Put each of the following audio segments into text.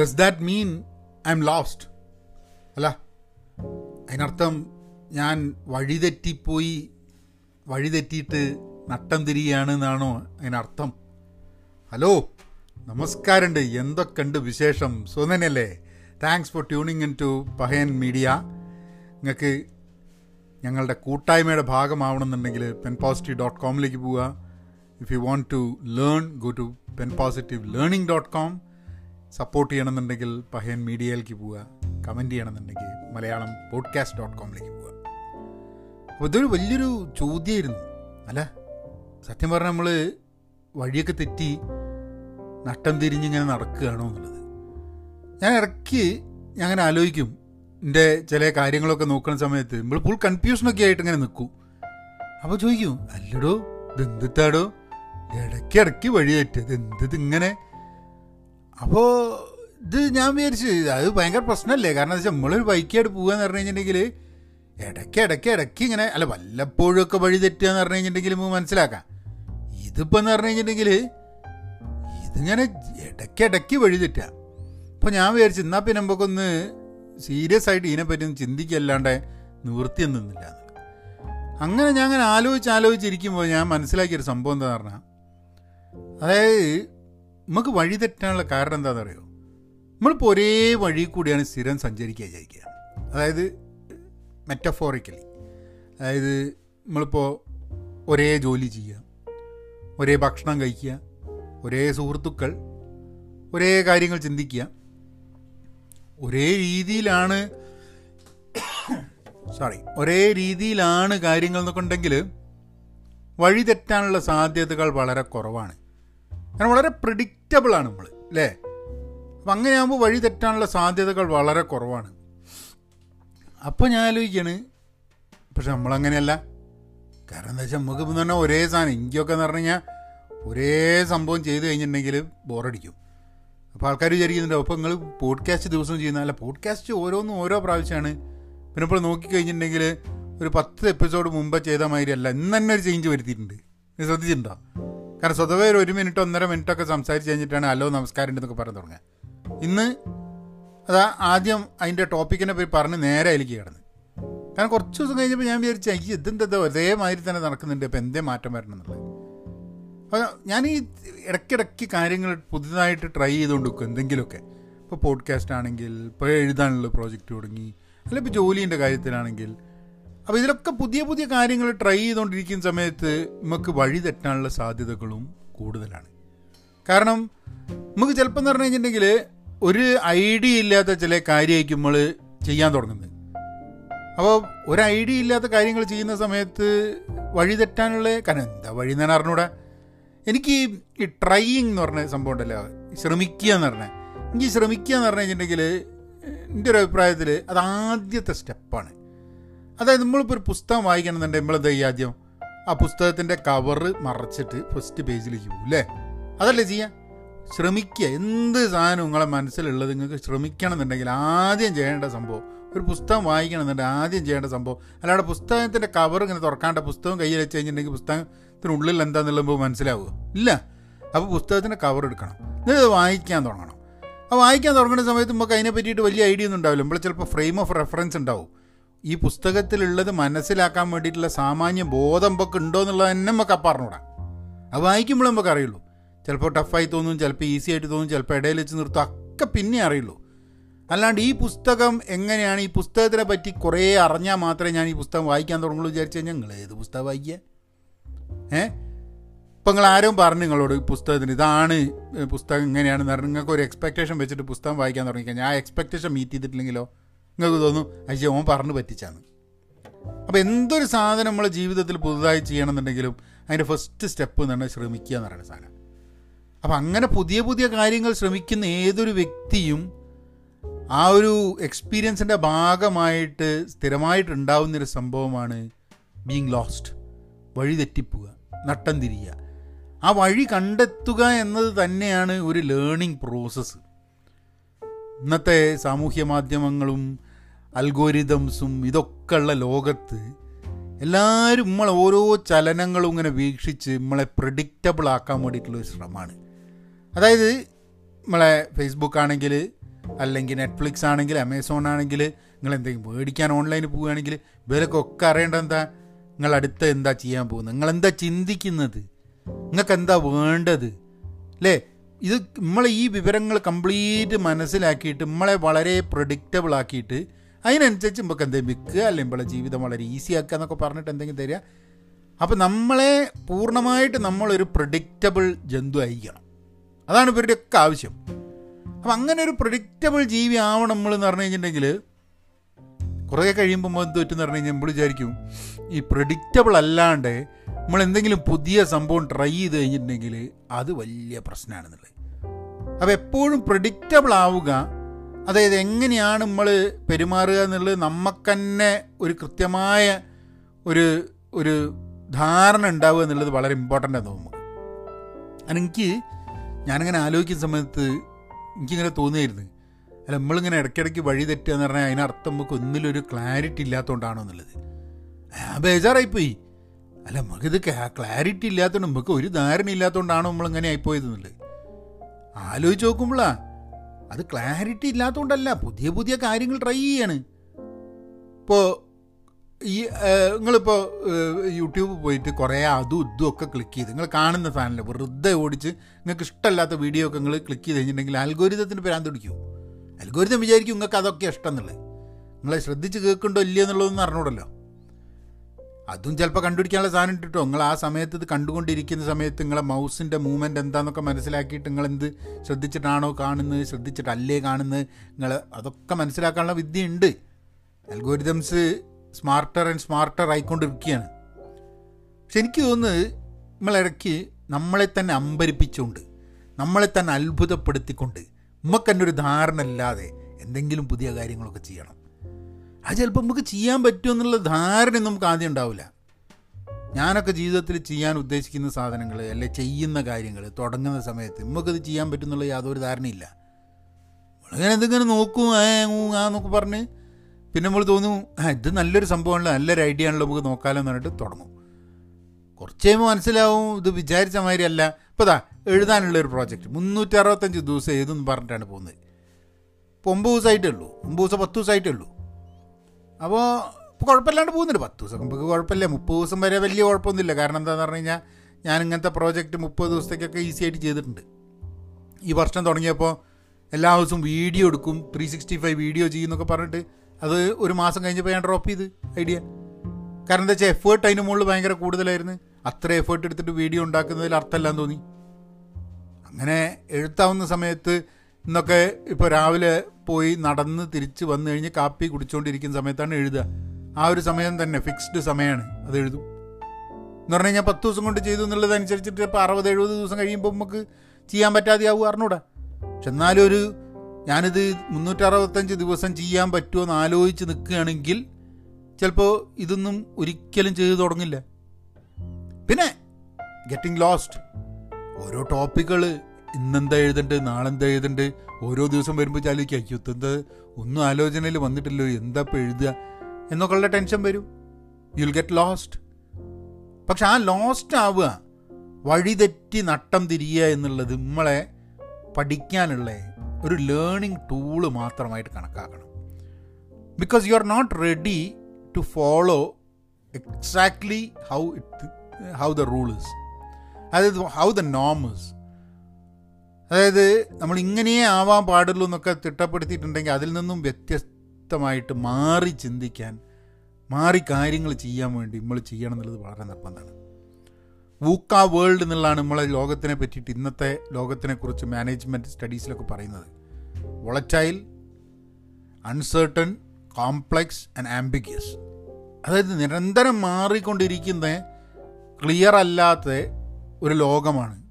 Does that mean I am lost അല്ല അതിനർത്ഥം ഞാൻ വഴിതെറ്റിപ്പോയി വഴിതെറ്റിയിട്ട് നട്ടം തിരികുകയാണ് എന്നാണോ അതിനർത്ഥം? ഹലോ നമസ്കാരമുണ്ട്. എന്തൊക്കെയുണ്ട് വിശേഷം? സുധനല്ലേ thanks for tuning in to Pahayan media നിങ്ങൾക്ക് ഞങ്ങളുടെ കൂട്ടായ്മയുടെ ഭാഗമാവണമെന്നുണ്ടെങ്കിൽ പെൻ പോസിറ്റീവ് ഡോട്ട് കോമിലേക്ക് പോവുക. If you want to learn go to pen positive learning dot com support ചെയ്യണമെന്നുണ്ടെങ്കിൽ പഹയൻ മീഡിയയിലേക്ക് പോവുക കമന്റ് ചെയ്യണമെന്നുണ്ടെങ്കിൽ മലയാളം പോഡ്കാസ്റ്റ് ഡോട്ട് കോമിലേക്ക് പോവുക. അപ്പോൾ ഇതൊരു വലിയൊരു ചോദ്യമായിരുന്നു. അല്ല സത്യം പറഞ്ഞാൽ നമ്മൾ വഴിയൊക്കെ തെറ്റി നട്ടം തിരിഞ്ഞിങ്ങനെ നടക്കുകയാണോ എന്നുള്ളത്. ഞാൻ ഇടയ്ക്ക് ഞാൻ അങ്ങനെ ആലോചിക്കും. എന്റെ ചില കാര്യങ്ങളൊക്കെ നോക്കുന്ന സമയത്ത് നമ്മൾ ഫുൾ കൺഫ്യൂഷനൊക്കെ ആയിട്ട് ഇങ്ങനെ നിൽക്കും. അപ്പോൾ ചോദിക്കും അല്ലടോ ഇതെന്തിട്ടാടോ ഇടയ്ക്ക് ഇടയ്ക്ക് വഴി തെറ്റിയത് ഇങ്ങനെ അപ്പോൾ ഇത് ഞാൻ വിചാരിച്ചു അത് ഭയങ്കര പ്രശ്നമല്ലേ കാരണം എന്താ വെച്ചാൽ നമ്മളൊരു ബൈക്കായിട്ട് പോകുക പറഞ്ഞു കഴിഞ്ഞിട്ടുണ്ടെങ്കിൽ ഇടയ്ക്ക് ഇടയ്ക്ക് ഇടയ്ക്ക് ഇങ്ങനെ അല്ല വല്ലപ്പോഴും ഒക്കെ വഴി തെറ്റുക എന്ന് പറഞ്ഞു കഴിഞ്ഞിട്ടുണ്ടെങ്കിൽ നമുക്ക് മനസ്സിലാക്കാം. ഇതിപ്പോൾ എന്ന് പറഞ്ഞു കഴിഞ്ഞിട്ടുണ്ടെങ്കിൽ ഇതിങ്ങനെ ഇടയ്ക്ക് ഇടയ്ക്ക് വഴി തെറ്റുക അപ്പോൾ ഞാൻ വിചാരിച്ചു എന്നാൽ പിന്നെ നമുക്കൊന്ന് സീരിയസ് ആയിട്ട് ഇതിനെപ്പറ്റി ഒന്ന് ചിന്തിക്കല്ലാണ്ട് നിവൃത്തിയൊന്നും നിന്നില്ല. അങ്ങനെ ഞാൻ അങ്ങനെ ആലോചിച്ച് ആലോചിച്ചിരിക്കുമ്പോൾ ഞാൻ മനസ്സിലാക്കിയൊരു സംഭവം എന്താണെന്ന് പറഞ്ഞാൽ അതായത് നമുക്ക് വഴി തെറ്റാനുള്ള കാരണം എന്താണെന്ന് അറിയോ നമ്മളിപ്പോൾ ഒരേ വഴി കൂടിയാണ് സ്ഥിരം സഞ്ചരിക്കുക വിചാരിക്കുക. അതായത് മെറ്റഫോറിക്കലി അതായത് നമ്മളിപ്പോൾ ഒരേ ജോലി ചെയ്യുക ഒരേ ഭക്ഷണം കഴിക്കുക ഒരേ സുഹൃത്തുക്കൾ ഒരേ കാര്യങ്ങൾ ചിന്തിക്കുക. ഒരേ രീതിയിലാണ് സോറി ഒരേ രീതിയിലാണ് കാര്യങ്ങൾ എന്നൊക്കെ ഉണ്ടെങ്കിൽ വഴി തെറ്റാനുള്ള സാധ്യതകൾ വളരെ കുറവാണ്. കാരണം വളരെ പ്രിഡിക്റ്റബിളാണ് നമ്മൾ അല്ലേ അപ്പം അങ്ങനെയാകുമ്പോൾ വഴി തെറ്റാനുള്ള സാധ്യതകൾ വളരെ കുറവാണ്. അപ്പോൾ ഞാൻ ആലോചിക്കാണ് പക്ഷെ നമ്മളങ്ങനെയല്ല. കാരണം എന്താ വെച്ചാൽ നമുക്ക് ഇപ്പം തന്നെ ഒരേ സാധനം എനിക്കൊക്കെ എന്ന് പറഞ്ഞു കഴിഞ്ഞാൽ ഒരേ സംഭവം ചെയ്ത് കഴിഞ്ഞിട്ടുണ്ടെങ്കിൽ ബോറടിക്കും. അപ്പോൾ ആൾക്കാർ വിചാരിക്കുന്നുണ്ട് അപ്പോൾ നിങ്ങൾ പോഡ്കാസ്റ്റ് ദിവസം ചെയ്യുന്ന അല്ല പോഡ്കാസ്റ്റ് ഓരോന്നും ഓരോ പ്രാവശ്യമാണ് പിന്നെ ഇപ്പോൾ നോക്കിക്കഴിഞ്ഞിട്ടുണ്ടെങ്കിൽ ഒരു പത്ത് എപ്പിസോഡ് മുമ്പ് ചെയ്ത മാതിരി അല്ല ഇന്ന് തന്നെ ഒരു ചേഞ്ച് വരുത്തിയിട്ടുണ്ട്. ശ്രദ്ധിച്ചിട്ടുണ്ടോ? കാരണം സ്വതവേ ഒരു മിനിറ്റ് ഒന്നര മിനിറ്റ് ഒക്കെ സംസാരിച്ച് കഴിഞ്ഞിട്ടാണ് ഹലോ നമസ്കാരം എന്നൊക്കെ പറഞ്ഞു തുടങ്ങുക. ഇന്ന് അതാ ആദ്യം അതിന്റെ ടോപ്പിക്കിനെ പോയി പറഞ്ഞ് നേരെ അതിലേക്ക് കിടന്ന്. കാരണം കുറച്ച് ദിവസം കഴിഞ്ഞപ്പോൾ ഞാൻ വിചാരിച്ചു ഈ ഇതെന്താ ഒരേമാതിരി തന്നെ നടക്കുന്നുണ്ട്. അപ്പോൾ എന്തേ മാറ്റം വരണം എന്നുള്ളത്? അപ്പോൾ ഞാൻ ഈ ഇടയ്ക്കിടയ്ക്ക് കാര്യങ്ങൾ പുതുതായിട്ട് ട്രൈ ചെയ്തുകൊണ്ട് വെക്കും എന്തെങ്കിലുമൊക്കെ. ഇപ്പോൾ പോഡ്കാസ്റ്റ് ആണെങ്കിൽ ഇപ്പോൾ എഴുതാനുള്ള പ്രോജക്റ്റ് തുടങ്ങി അല്ലെങ്കിൽ ഇപ്പോൾ ജോലീന്റെ കാര്യത്തിലാണെങ്കിൽ അപ്പോൾ ഇതിലൊക്കെ പുതിയ പുതിയ കാര്യങ്ങൾ ട്രൈ ചെയ്തുകൊണ്ടിരിക്കുന്ന സമയത്ത് നമുക്ക് വഴി തെറ്റാനുള്ള സാധ്യതകളും കൂടുതലാണ്. കാരണം നമുക്ക് ചിലപ്പോൾ എന്ന് പറഞ്ഞു കഴിഞ്ഞിട്ടുണ്ടെങ്കിൽ ഒരു ഐഡിയ ഇല്ലാത്ത ചില കാര്യമായിരിക്കും നമ്മൾ ചെയ്യാൻ തുടങ്ങുന്നത്. അപ്പോൾ ഒരു ഐഡിയ ഇല്ലാത്ത കാര്യങ്ങൾ ചെയ്യുന്ന സമയത്ത് വഴി തെറ്റാനുള്ള കാരണം എന്താ വഴി എന്നാണ് അറിഞ്ഞൂടാ? എനിക്ക് ഈ ട്രൈയിങ് എന്ന് പറഞ്ഞ സംഭവം ഉണ്ടല്ലോ ശ്രമിക്കുക എന്ന് പറഞ്ഞാൽ എനിക്ക് ശ്രമിക്കുക എന്ന് പറഞ്ഞു കഴിഞ്ഞിട്ടുണ്ടെങ്കിൽ എന്റെ ഒരു അഭിപ്രായത്തിൽ അത് ആദ്യത്തെ സ്റ്റെപ്പാണ് അതായത് നമ്മളിപ്പോൾ ഒരു പുസ്തകം വായിക്കണമെന്നുണ്ടെങ്കിൽ നമ്മളെന്താ ചെയ്യുക ആദ്യം? ആ പുസ്തകത്തിന്റെ കവറ് മറച്ചിട്ട് ഫസ്റ്റ് പേജിലേക്ക് പോകും അല്ലേ? അതല്ലേ ചെയ്യാം? ശ്രമിക്കുക. എന്ത് സാധനം നിങ്ങളെ മനസ്സിലുള്ളത് നിങ്ങൾക്ക് ശ്രമിക്കണമെന്നുണ്ടെങ്കിൽ ആദ്യം ചെയ്യേണ്ട സംഭവം ഒരു പുസ്തകം വായിക്കണമെന്നുണ്ടെങ്കിൽ ആദ്യം ചെയ്യേണ്ട സംഭവം. അല്ലാതെ പുസ്തകത്തിന്റെ കവർ ഇങ്ങനെ തുറക്കാണ്ട പുസ്തകം കയ്യിൽ വെച്ച് കഴിഞ്ഞിട്ടുണ്ടെങ്കിൽ പുസ്തകത്തിനുള്ളിൽ എന്താണെന്നുള്ളത് മനസ്സിലാവുക. ഇല്ല. അപ്പോൾ പുസ്തകത്തിന്റെ കവർ എടുക്കണം. എന്നിട്ട് വായിക്കാൻ തുടങ്ങണം. ആ വായിക്കാൻ തുടങ്ങുന്ന സമയത്ത് നമുക്ക് അതിനെ പറ്റിയിട്ട് വലിയ ഐഡിയ ഒന്നും ഉണ്ടാവില്ല. നമ്മൾ ചിലപ്പോൾ ഫ്രെയിം ഓഫ് റെഫറൻസ് ഉണ്ടാവും. ഈ പുസ്തകത്തിലുള്ളത് മനസ്സിലാക്കാൻ വേണ്ടിയിട്ടുള്ള സാമാന്യ ബോധം നമുക്ക് ഉണ്ടോ എന്നുള്ളത് തന്നെ നമുക്ക് അപ്പറഞ്ഞൂടാ അത് വായിക്കുമ്പോൾ നമുക്ക് അറിയുള്ളൂ. ചിലപ്പോൾ ടഫായി തോന്നും ചിലപ്പോൾ ഈസി ആയിട്ട് തോന്നും ചിലപ്പോൾ ഇടയിൽ വെച്ച് നിർത്തും ഒക്കെ പിന്നെ അറിയുള്ളൂ. അല്ലാണ്ട് ഈ പുസ്തകം എങ്ങനെയാണ് ഈ പുസ്തകത്തിനെ പറ്റി കുറേ അറിഞ്ഞാൽ മാത്രമേ ഞാൻ ഈ പുസ്തകം വായിക്കാൻ തുടങ്ങുള്ളൂ വിചാരിച്ചു കഴിഞ്ഞാൽ നിങ്ങൾ ഏത് പുസ്തകം വായിക്കുക? ഏ? ഇപ്പം നിങ്ങൾ ആരും പറഞ്ഞു നിങ്ങളോട് പുസ്തകത്തിന് ഇതാണ് പുസ്തകം ഇങ്ങനെയാണെന്ന് പറഞ്ഞാൽ നിങ്ങൾക്ക് ഒരു എക്സ്പെക്റ്റേഷൻ വെച്ചിട്ട് പുസ്തകം വായിക്കാൻ തുടങ്ങിക്കഴിഞ്ഞാൽ ആ എക്സ്പെക്റ്റേഷൻ മീറ്റ് ചെയ്തിട്ടില്ലെങ്കിലോ? നിങ്ങൾക്ക് തോന്നും അയ്യോ ഓൻ പറഞ്ഞു പറ്റിച്ചാണ് അപ്പോൾ എന്തൊരു സാധനം നമ്മളെ ജീവിതത്തിൽ പുതുതായി ചെയ്യണമെന്നുണ്ടെങ്കിലും അതിന്റെ ഫസ്റ്റ് സ്റ്റെപ്പ് പറഞ്ഞാൽ ശ്രമിക്കുക എന്ന് പറയുന്ന സാധനം. അപ്പം അങ്ങനെ പുതിയ പുതിയ കാര്യങ്ങൾ ശ്രമിക്കുന്ന ഏതൊരു വ്യക്തിയും ആ ഒരു എക്സ്പീരിയൻസിന്റെ ഭാഗമായിട്ട് സ്ഥിരമായിട്ടുണ്ടാവുന്നൊരു സംഭവമാണ് ബീങ് ലോസ്റ്റ് വഴി തെറ്റിപ്പുക നട്ടം തിരിയുക. ആ വഴി കണ്ടെത്തുക എന്നത് തന്നെയാണ് ഒരു ലേണിംഗ് പ്രോസസ്സ് ഇന്നത്തെ സാമൂഹ്യ മാധ്യമങ്ങളും അൽഗോരിതംസും ഇതൊക്കെ ഉള്ള ലോകത്ത് എല്ലാവരും നമ്മളെ ഓരോ ചലനങ്ങളും ഇങ്ങനെ വീക്ഷിച്ച് നമ്മളെ പ്രഡിക്റ്റബിൾ ആക്കാൻ വേണ്ടിയിട്ടുള്ളൊരു ശ്രമമാണ്. അതായത് നമ്മളെ ഫേസ്ബുക്ക് ആണെങ്കിൽ അല്ലെങ്കിൽ നെറ്റ്ഫ്ലിക്സ് ആണെങ്കിൽ അമേസോൺ ആണെങ്കിൽ നിങ്ങൾ എന്തെങ്കിലും മേടിക്കാൻ ഓൺലൈനിൽ പോവുകയാണെങ്കിൽ ഇവരൊക്കെ ഒക്കെ അറിയേണ്ടത് എന്താ? നിങ്ങൾ അടുത്ത് എന്താ ചെയ്യാൻ പോകുന്നത്? നിങ്ങൾ എന്താ ചിന്തിക്കുന്നത്? നിങ്ങൾക്ക് എന്താ വേണ്ടത്? അല്ലേ? ഇത് നമ്മളെ ഈ വിവരങ്ങൾ കംപ്ലീറ്റ് മനസ്സിലാക്കിയിട്ട് നമ്മളെ വളരെ പ്രഡിക്റ്റബിൾ ആക്കിയിട്ട് അതിനനുസരിച്ച് നമുക്ക് എന്തെങ്കിലും വിൽക്കുക അല്ലെങ്കിൽ നമ്മളെ ജീവിതം വളരെ ഈസി ആക്കുക എന്നൊക്കെ പറഞ്ഞിട്ട് എന്തെങ്കിലും തരിക. അപ്പം നമ്മളെ പൂർണമായിട്ട് നമ്മളൊരു പ്രഡിക്റ്റബിൾ ജന്തു ആയിരിക്കണം. അതാണ് ഇവരുടെയൊക്കെ ആവശ്യം. അപ്പം അങ്ങനെ ഒരു പ്രഡിക്റ്റബിൾ ജീവി ആവണം നമ്മൾ എന്ന് പറഞ്ഞു കഴിഞ്ഞിട്ടുണ്ടെങ്കിൽ കുറേ കഴിയുമ്പോൾ പറ്റുമെന്ന് പറഞ്ഞു കഴിഞ്ഞാൽ നമ്മൾ വിചാരിക്കും ഈ പ്രഡിക്റ്റബിൾ അല്ലാണ്ട് നമ്മൾ എന്തെങ്കിലും പുതിയ സംഭവം ട്രൈ ചെയ്ത് കഴിഞ്ഞിട്ടുണ്ടെങ്കിൽ അത് വലിയ പ്രശ്നമാണെന്നുള്ളത്. അപ്പോൾ എപ്പോഴും പ്രഡിക്റ്റബിൾ ആവുക അതായത് എങ്ങനെയാണ് നമ്മൾ പെരുമാറുക എന്നുള്ളത് നമുക്ക് തന്നെ ഒരു കൃത്യമായ ഒരു ഒരു ധാരണ ഉണ്ടാവുക എന്നുള്ളത് വളരെ ഇമ്പോർട്ടന്റ് ആണ് നമുക്ക് കാരണം എനിക്ക് ഞാനിങ്ങനെ ആലോചിക്കുന്ന സമയത്ത് എനിക്കിങ്ങനെ തോന്നിയായിരുന്നു അല്ല നമ്മളിങ്ങനെ ഇടയ്ക്കിടയ്ക്ക് വഴി തെറ്റുക എന്ന് പറഞ്ഞാൽ അതിനർത്ഥം നമുക്ക് ഒന്നിലൊരു ക്ലാരിറ്റി ഇല്ലാത്തതുകൊണ്ടാണോ എന്നുള്ളത്. ബേജാറായിപ്പോയി. അല്ല നമുക്കിത് ക്ലാരിറ്റി ഇല്ലാത്തതുകൊണ്ട് നമുക്ക് ഒരു ധാരണ ഇല്ലാത്തതുകൊണ്ടാണോ നമ്മളിങ്ങനെ ആയിപ്പോയത് ആലോചിച്ച് നോക്കുമ്പോഴാ അത് ക്ലാരിറ്റി ഇല്ലാത്തതുകൊണ്ടല്ല പുതിയ പുതിയ കാര്യങ്ങൾ ട്രൈ ചെയ്യാണ്. ഇപ്പോൾ ഈ നിങ്ങളിപ്പോൾ യൂട്യൂബ് പോയിട്ട് കുറേ അതും ഇതും ഒക്കെ ക്ലിക്ക് ചെയ്ത് നിങ്ങൾ കാണുന്ന സാധനമല്ല വെറുതെ ഓടിച്ച് നിങ്ങൾക്ക് ഇഷ്ടമല്ലാത്ത വീഡിയോ ഒക്കെ നിങ്ങൾ ക്ലിക്ക് ചെയ്ത് കഴിഞ്ഞിട്ടുണ്ടെങ്കിൽ അൽഗോരിതത്തിന് ഭ്രാന്ത് പിടിക്കും? അൽഗോരിതം വിചാരിക്കും നിങ്ങൾക്ക് അതൊക്കെ ഇഷ്ടം എന്നുള്ളത്. നിങ്ങളെ ശ്രദ്ധിച്ച് കേൾക്കുന്നുണ്ടോ ഇല്ലയോ അറിഞ്ഞൂടല്ലോ. അതും ചിലപ്പോൾ കണ്ടുപിടിക്കാനുള്ള സാധനം ഇട്ടിട്ടോ. നിങ്ങൾ ആ സമയത്ത് ഇത് കണ്ടുകൊണ്ടിരിക്കുന്ന സമയത്ത് നിങ്ങളെ മൗസിന്റെ മൂവ്മെന്റ് എന്താണെന്നൊക്കെ മനസ്സിലാക്കിയിട്ട് നിങ്ങൾ എന്ത് ശ്രദ്ധിച്ചിട്ടാണോ കാണുന്നത് ശ്രദ്ധിച്ചിട്ടല്ലേ കാണുന്നത്? നിങ്ങൾ അതൊക്കെ മനസ്സിലാക്കാനുള്ള വിദ്യ ഉണ്ട് അൽഗോരിതംസ് സ്മാർട്ടർ ആൻഡ് സ്മാർട്ടർ ആയിക്കൊണ്ടിരിക്കുകയാണ്. പക്ഷെ എനിക്ക് തോന്നുന്നത് നമ്മളിടയ്ക്ക് നമ്മളെ തന്നെ അമ്പരിപ്പിച്ചുകൊണ്ട് നമ്മളെ തന്നെ അത്ഭുതപ്പെടുത്തിക്കൊണ്ട് നമുക്ക് തന്നെ ഒരു ധാരണ ഇല്ലാതെ എന്തെങ്കിലും പുതിയ കാര്യങ്ങളൊക്കെ ചെയ്യണം. അത് ചിലപ്പോൾ നമുക്ക് ചെയ്യാൻ പറ്റുമെന്നുള്ള ധാരണ നമുക്ക് ആദ്യം ഉണ്ടാവില്ല. ഞാനൊക്കെ ജീവിതത്തിൽ ചെയ്യാൻ ഉദ്ദേശിക്കുന്ന സാധനങ്ങൾ അല്ലെ ചെയ്യുന്ന കാര്യങ്ങൾ തുടങ്ങുന്ന സമയത്ത് നമുക്കത് ചെയ്യാൻ പറ്റുന്നുള്ള യാതൊരു ധാരണയില്ല. നമ്മളിങ്ങനെ എന്തെങ്കിലും നോക്കും ഏ ഊ ആ എന്നൊക്കെ പറഞ്ഞ് പിന്നെ നമ്മൾ തോന്നും ഇത് നല്ലൊരു സംഭവമാണല്ലോ നല്ലൊരു ഐഡിയ ആണല്ലോ നമുക്ക് നോക്കാമല്ലോ എന്ന് പറഞ്ഞിട്ട് തുടങ്ങും. കുറച്ച് കഴിയുമ്പോൾ മനസ്സിലാവും ഇത് വിചാരിച്ച മാതിരി അല്ല. ഇപ്പോൾ ഇതാ എഴുതാനുള്ള ഒരു പ്രോജക്റ്റ്. മുന്നൂറ്റി അറുപത്തഞ്ച് ദിവസം എഴുതെന്ന് പറഞ്ഞിട്ടാണ് പോകുന്നത്. ഇപ്പോൾ ഒമ്പത് ദിവസമായിട്ടേ ഉള്ളൂ. ഒമ്പത് ദിവസം പത്ത് ദിവസമായിട്ടേ ഉള്ളൂ. അപ്പോൾ കുഴപ്പമില്ലാണ്ട് പോകുന്നുണ്ട്. പത്ത് ദിവസം നമുക്ക് കുഴപ്പമില്ല. മുപ്പത് ദിവസം വരെ വലിയ കുഴപ്പമൊന്നുമില്ല. കാരണം എന്താണെന്ന് പറഞ്ഞു കഴിഞ്ഞാൽ ഞാൻ ഇങ്ങനത്തെ പ്രോജക്റ്റ് മുപ്പത് ദിവസത്തേക്കൊക്കെ ഈസി ആയിട്ട് ചെയ്തിട്ടുണ്ട്. ഈ വർഷം തുടങ്ങിയപ്പോൾ എല്ലാ ദിവസവും വീഡിയോ എടുക്കും. ത്രീ സിക്സ്റ്റി ഫൈവ് വീഡിയോ ചെയ്യുന്നൊക്കെ പറഞ്ഞിട്ട് അത് ഒരു മാസം കഴിഞ്ഞപ്പോൾ ഞാൻ ഡ്രോപ്പ് ചെയ്ത് ഐഡിയ കാരണം എന്താ വെച്ചാൽ എഫേർട്ട് അതിന് മുകളിൽ ഭയങ്കര കൂടുതലായിരുന്നു. അത്ര എഫേർട്ട് എടുത്തിട്ട് വീഡിയോ ഉണ്ടാക്കുന്നതിൽ അർത്ഥമില്ലാന്ന് തോന്നി. അങ്ങനെ എഴുത്താവുന്ന സമയത്ത് ഇന്നൊക്കെ ഇപ്പോൾ രാവിലെ പോയി നടന്ന് തിരിച്ച് വന്നു കഴിഞ്ഞ് കാപ്പി കുടിച്ചുകൊണ്ടിരിക്കുന്ന സമയത്താണ് എഴുതുക. ആ ഒരു സമയം തന്നെ ഫിക്സ്ഡ് സമയമാണ് അത് എഴുതും. എന്ന് പറഞ്ഞു കഴിഞ്ഞാൽ പത്ത് ദിവസം കൊണ്ട് ചെയ്തു എന്നുള്ളത് അനുസരിച്ചിട്ട് ഇപ്പോൾ അറുപത് എഴുപത് ദിവസം കഴിയുമ്പോൾ നമുക്ക് ചെയ്യാൻ പറ്റാതെയാവും അറിഞ്ഞൂടാ. പക്ഷെ എന്നാലും ഒരു ഞാനിത് മുന്നൂറ്ററുപത്തഞ്ച് ദിവസം ചെയ്യാൻ പറ്റുമോ എന്ന് ആലോചിച്ച് നിൽക്കുകയാണെങ്കിൽ ചിലപ്പോൾ ഇതൊന്നും ഒരിക്കലും ചെയ്തു തുടങ്ങില്ല. പിന്നെ ഗെറ്റിംഗ് ലോസ്റ്റ് ഓരോ ടോപ്പിക്കുകൾ ഇന്നെന്താ എഴുതണ്ട്? നാളെന്താ എഴുതണ്ട്? ഓരോ ദിവസം വരുമ്പോൾ ചാലിക്കുക അയ്യോ ഒന്നും ആലോചനയിൽ വന്നിട്ടില്ലോ എന്താ ഇപ്പോൾ എഴുതുക? എന്നൊക്കെയുള്ള ടെൻഷൻ വരും. യുൽ ഗെറ്റ് ലോസ്റ്റ് പക്ഷെ ആ ലോസ്റ്റ് ആവുക വഴിതെറ്റി നട്ടം തിരിയുക എന്നുള്ളത് നമ്മളെ പഠിക്കാനുള്ള ഒരു ലേണിംഗ് ടൂൾ മാത്രമായിട്ട് കണക്കാക്കണം. Because you are not ready to follow exactly how it how the rules അതായത് ഹൗ ദ നോമസ് അതായത് നമ്മൾ ഇങ്ങനെയേ ആവാൻ പാടുള്ളൂ എന്നൊക്കെ തിട്ടപ്പെടുത്തിയിട്ടുണ്ടെങ്കിൽ അതിൽ നിന്നും വ്യത്യസ്തമായിട്ട് മാറി ചിന്തിക്കാൻ മാറി കാര്യങ്ങൾ ചെയ്യാൻ വേണ്ടി നമ്മൾ ചെയ്യണം എന്നുള്ളത് വളരെ നിർബന്ധമാണ്. വൂക്ക വേൾഡ് എന്നുള്ളതാണ് നമ്മളെ ലോകത്തിനെ പറ്റിയിട്ട് ഇന്നത്തെ ലോകത്തിനെക്കുറിച്ച് മാനേജ്മെന്റ് സ്റ്റഡീസിലൊക്കെ പറയുന്നത്. Volatile uncertain complex and ambiguous. അതായത് നിരന്തരം മാറിക്കൊണ്ടിരിക്കുന്ന ക്ലിയർ അല്ലാത്ത ഒരു ലോകമാണ്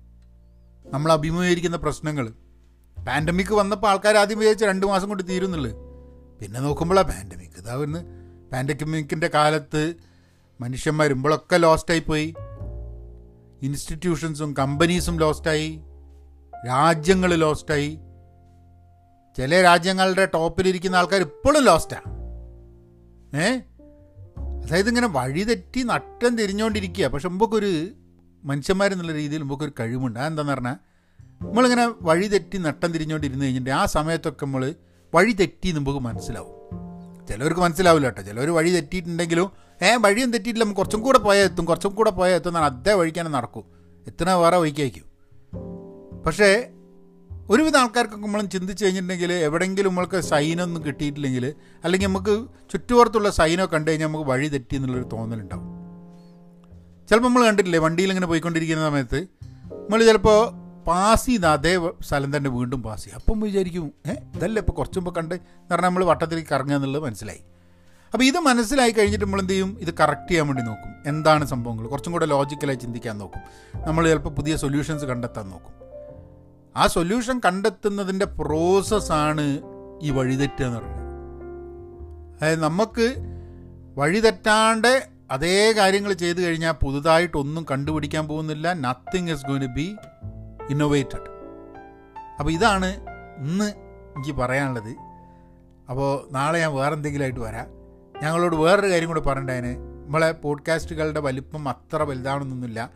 നമ്മൾ അഭിമുഖീകരിക്കുന്ന പ്രശ്നങ്ങൾ. പാൻഡമിക് വന്നപ്പോൾ ആൾക്കാർ ആദ്യം വിചാരിച്ച രണ്ട് മാസം കൊണ്ട് തീരുന്നുള്ളൂ. പിന്നെ നോക്കുമ്പോഴാണ് പാൻഡമിക് ഇതാ വരുന്ന പാൻഡമിക്കിന്റെ കാലത്ത് മനുഷ്യന്മാർ ഇമ്പോഴൊക്കെ ലോസ്റ്റായി പോയി ഇൻസ്റ്റിറ്റ്യൂഷൻസും കമ്പനീസും ലോസ്റ്റായി രാജ്യങ്ങൾ ലോസ്റ്റായി ചില രാജ്യങ്ങളുടെ ടോപ്പിലിരിക്കുന്ന ആൾക്കാർ ഇപ്പോഴും ലോസ്റ്റാണ് ഏ? അതായത് ഇങ്ങനെ വഴിതെറ്റി നട്ടം തിരിഞ്ഞുകൊണ്ടിരിക്കുക പക്ഷെ മുമ്പൊക്കൊരു മനുഷ്യന്മാരെന്നുള്ള രീതിയിൽ നമുക്കൊരു കഴിവുണ്ട്. അതെന്താന്ന് പറഞ്ഞാൽ നമ്മളിങ്ങനെ വഴി തെറ്റി നട്ടം തിരിഞ്ഞുകൊണ്ടിരുന്ന് കഴിഞ്ഞിട്ട് ആ സമയത്തൊക്കെ നമ്മൾ വഴി തെറ്റി നമുക്ക് മനസ്സിലാവും. ചിലവർക്ക് മനസ്സിലാവില്ല കേട്ടോ. ചിലവർ വഴി തെറ്റിയിട്ടുണ്ടെങ്കിലും ഏ വഴിയും തെറ്റിയിട്ടില്ല. നമുക്ക് കുറച്ചും കൂടെ പോയാൽ എത്തും. കുറച്ചും കൂടെ പോയാൽ എത്തും എന്നാൽ അതേ വഴിക്കാനും നടക്കും. എത്ര വേറെ വഴിക്കായിരിക്കും. പക്ഷേ ഒരുവിധ ആൾക്കാർക്കൊക്കെ നമ്മളും ചിന്തിച്ച് കഴിഞ്ഞിട്ടുണ്ടെങ്കിൽ എവിടെയെങ്കിലും നമ്മൾക്ക് സൈനൊന്നും കിട്ടിയിട്ടില്ലെങ്കിൽ അല്ലെങ്കിൽ നമുക്ക് ചുറ്റുപുറത്തുള്ള സൈനോ കണ്ടു കഴിഞ്ഞാൽ നമുക്ക് വഴി തെറ്റി എന്നുള്ളൊരു തോന്നലുണ്ടാവും. ചിലപ്പോൾ നമ്മൾ കണ്ടിട്ടില്ലേ വണ്ടിയിൽ ഇങ്ങനെ പോയിക്കൊണ്ടിരിക്കുന്ന സമയത്ത് നമ്മൾ ചിലപ്പോൾ പാസ് ചെയ്ത് അതേ സ്ഥലം തന്നെ വീണ്ടും പാസ് ചെയ്യും. അപ്പം വിചാരിക്കും ഏ ഇതല്ലേ ഇപ്പോൾ കുറച്ച് മുമ്പ് കണ്ട്? എന്ന് പറഞ്ഞാൽ നമ്മൾ വട്ടത്തിലേക്ക് കറങ്ങുക എന്നുള്ളത് മനസ്സിലായി. അപ്പോൾ ഇത് മനസ്സിലായി കഴിഞ്ഞിട്ട് നമ്മൾ എന്ത് ചെയ്യും? ഇത് കറക്റ്റ് ചെയ്യാൻ വേണ്ടി നോക്കും. എന്താണ് സംഭവങ്ങൾ കുറച്ചും കൂടെ ലോജിക്കലായി ചിന്തിക്കാൻ നോക്കും. നമ്മൾ ചിലപ്പോൾ പുതിയ സൊല്യൂഷൻസ് കണ്ടെത്താൻ നോക്കും. ആ സൊല്യൂഷൻ കണ്ടെത്തുന്നതിന്റെ പ്രോസസ്സാണ് ഈ വഴിതെറ്റുക എന്ന് പറയുന്നത്. അതായത് നമുക്ക് വഴിതെറ്റാണ്ട് അതേ കാര്യങ്ങൾ ചെയ്തു കഴിഞ്ഞാൽ പുതുതായിട്ടൊന്നും കണ്ടുപിടിക്കാൻ പോകുന്നില്ല. Nothing is going be innovated അപ്പോൾ ഇതാണ് ഇന്ന് എനിക്ക് പറയാനുള്ളത്. അപ്പോൾ നാളെ ഞാൻ വേറെ എന്തെങ്കിലുമായിട്ട് വരാം. ഞങ്ങളോട് വേറൊരു കാര്യം കൂടെ പറയണ്ടതിന് നമ്മളെ പോഡ്കാസ്റ്റുകളുടെ വലിപ്പം അത്ര വലുതാണെന്നൊന്നുമില്ല.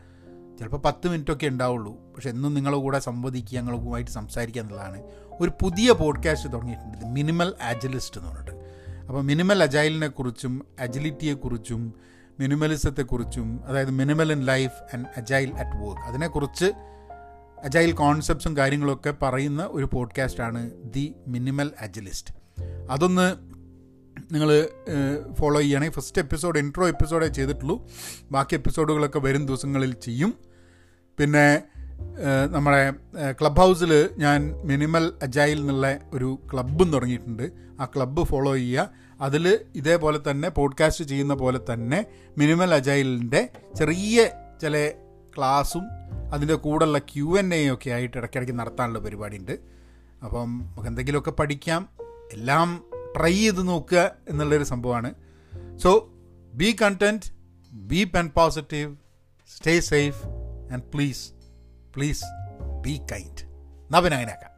ചിലപ്പോൾ പത്ത് മിനിറ്റൊക്കെ ഉണ്ടാവുള്ളൂ. പക്ഷെ എന്നും നിങ്ങളുടെ കൂടെ സംവദിക്കുക ഞങ്ങളുമായിട്ട് സംസാരിക്കുക എന്നുള്ളതാണ്. ഒരു പുതിയ പോഡ്കാസ്റ്റ് തുടങ്ങിയിട്ടുണ്ട്. മിനിമൽ ആജലിസ്റ്റ് എന്ന് പറഞ്ഞിട്ട്. അപ്പോൾ മിനിമൽ അജൈലിനെക്കുറിച്ചും അജിലിറ്റിയെക്കുറിച്ചും മിനിമലിസത്തെക്കുറിച്ചും അതായത് minimal in life and agile at work അതിനെക്കുറിച്ച് അജൈൽ കോൺസെപ്റ്റ്സും കാര്യങ്ങളൊക്കെ പറയുന്ന ഒരു പോഡ്കാസ്റ്റാണ് ദി മിനിമൽ അജലിസ്റ്റ്. അതൊന്ന് നിങ്ങൾ ഫോളോ ചെയ്യണേ. ഫസ്റ്റ് എപ്പിസോഡ് ഇൻട്രോ എപ്പിസോഡേ ചെയ്തിട്ടുള്ളൂ. ബാക്കി എപ്പിസോഡുകളൊക്കെ വരും ദിവസങ്ങളിൽ ചെയ്യും. പിന്നെ നമ്മുടെ ക്ലബ് ഹൗസിൽ ഞാൻ മിനിമൽ അജൈൽ എന്നുള്ള ഒരു ക്ലബ്ബും തുടങ്ങിയിട്ടുണ്ട്. ആ ക്ലബ്ബ് ഫോളോ ചെയ്യുക. അതിൽ ഇതേപോലെ തന്നെ പോഡ്കാസ്റ്റ് ചെയ്യുന്ന പോലെ തന്നെ മിനിമൽ അജൈലിന്റെ ചെറിയ ചില ക്ലാസ്സും അതിന്റെ കൂടെയുള്ള ക്യു എൻ എ ഒക്കെ ആയിട്ട് ഇടയ്ക്കിടയ്ക്ക് നടത്താനുള്ള പരിപാടി ഉണ്ട് അപ്പം നമുക്ക് എന്തെങ്കിലുമൊക്കെ പഠിക്കാം എല്ലാം ട്രൈ ചെയ്ത് നോക്കുക എന്നുള്ളൊരു സംഭവമാണ്. So be content be open positive stay safe and please please be kind നവൻ അങ്ങനെയാക്കാം.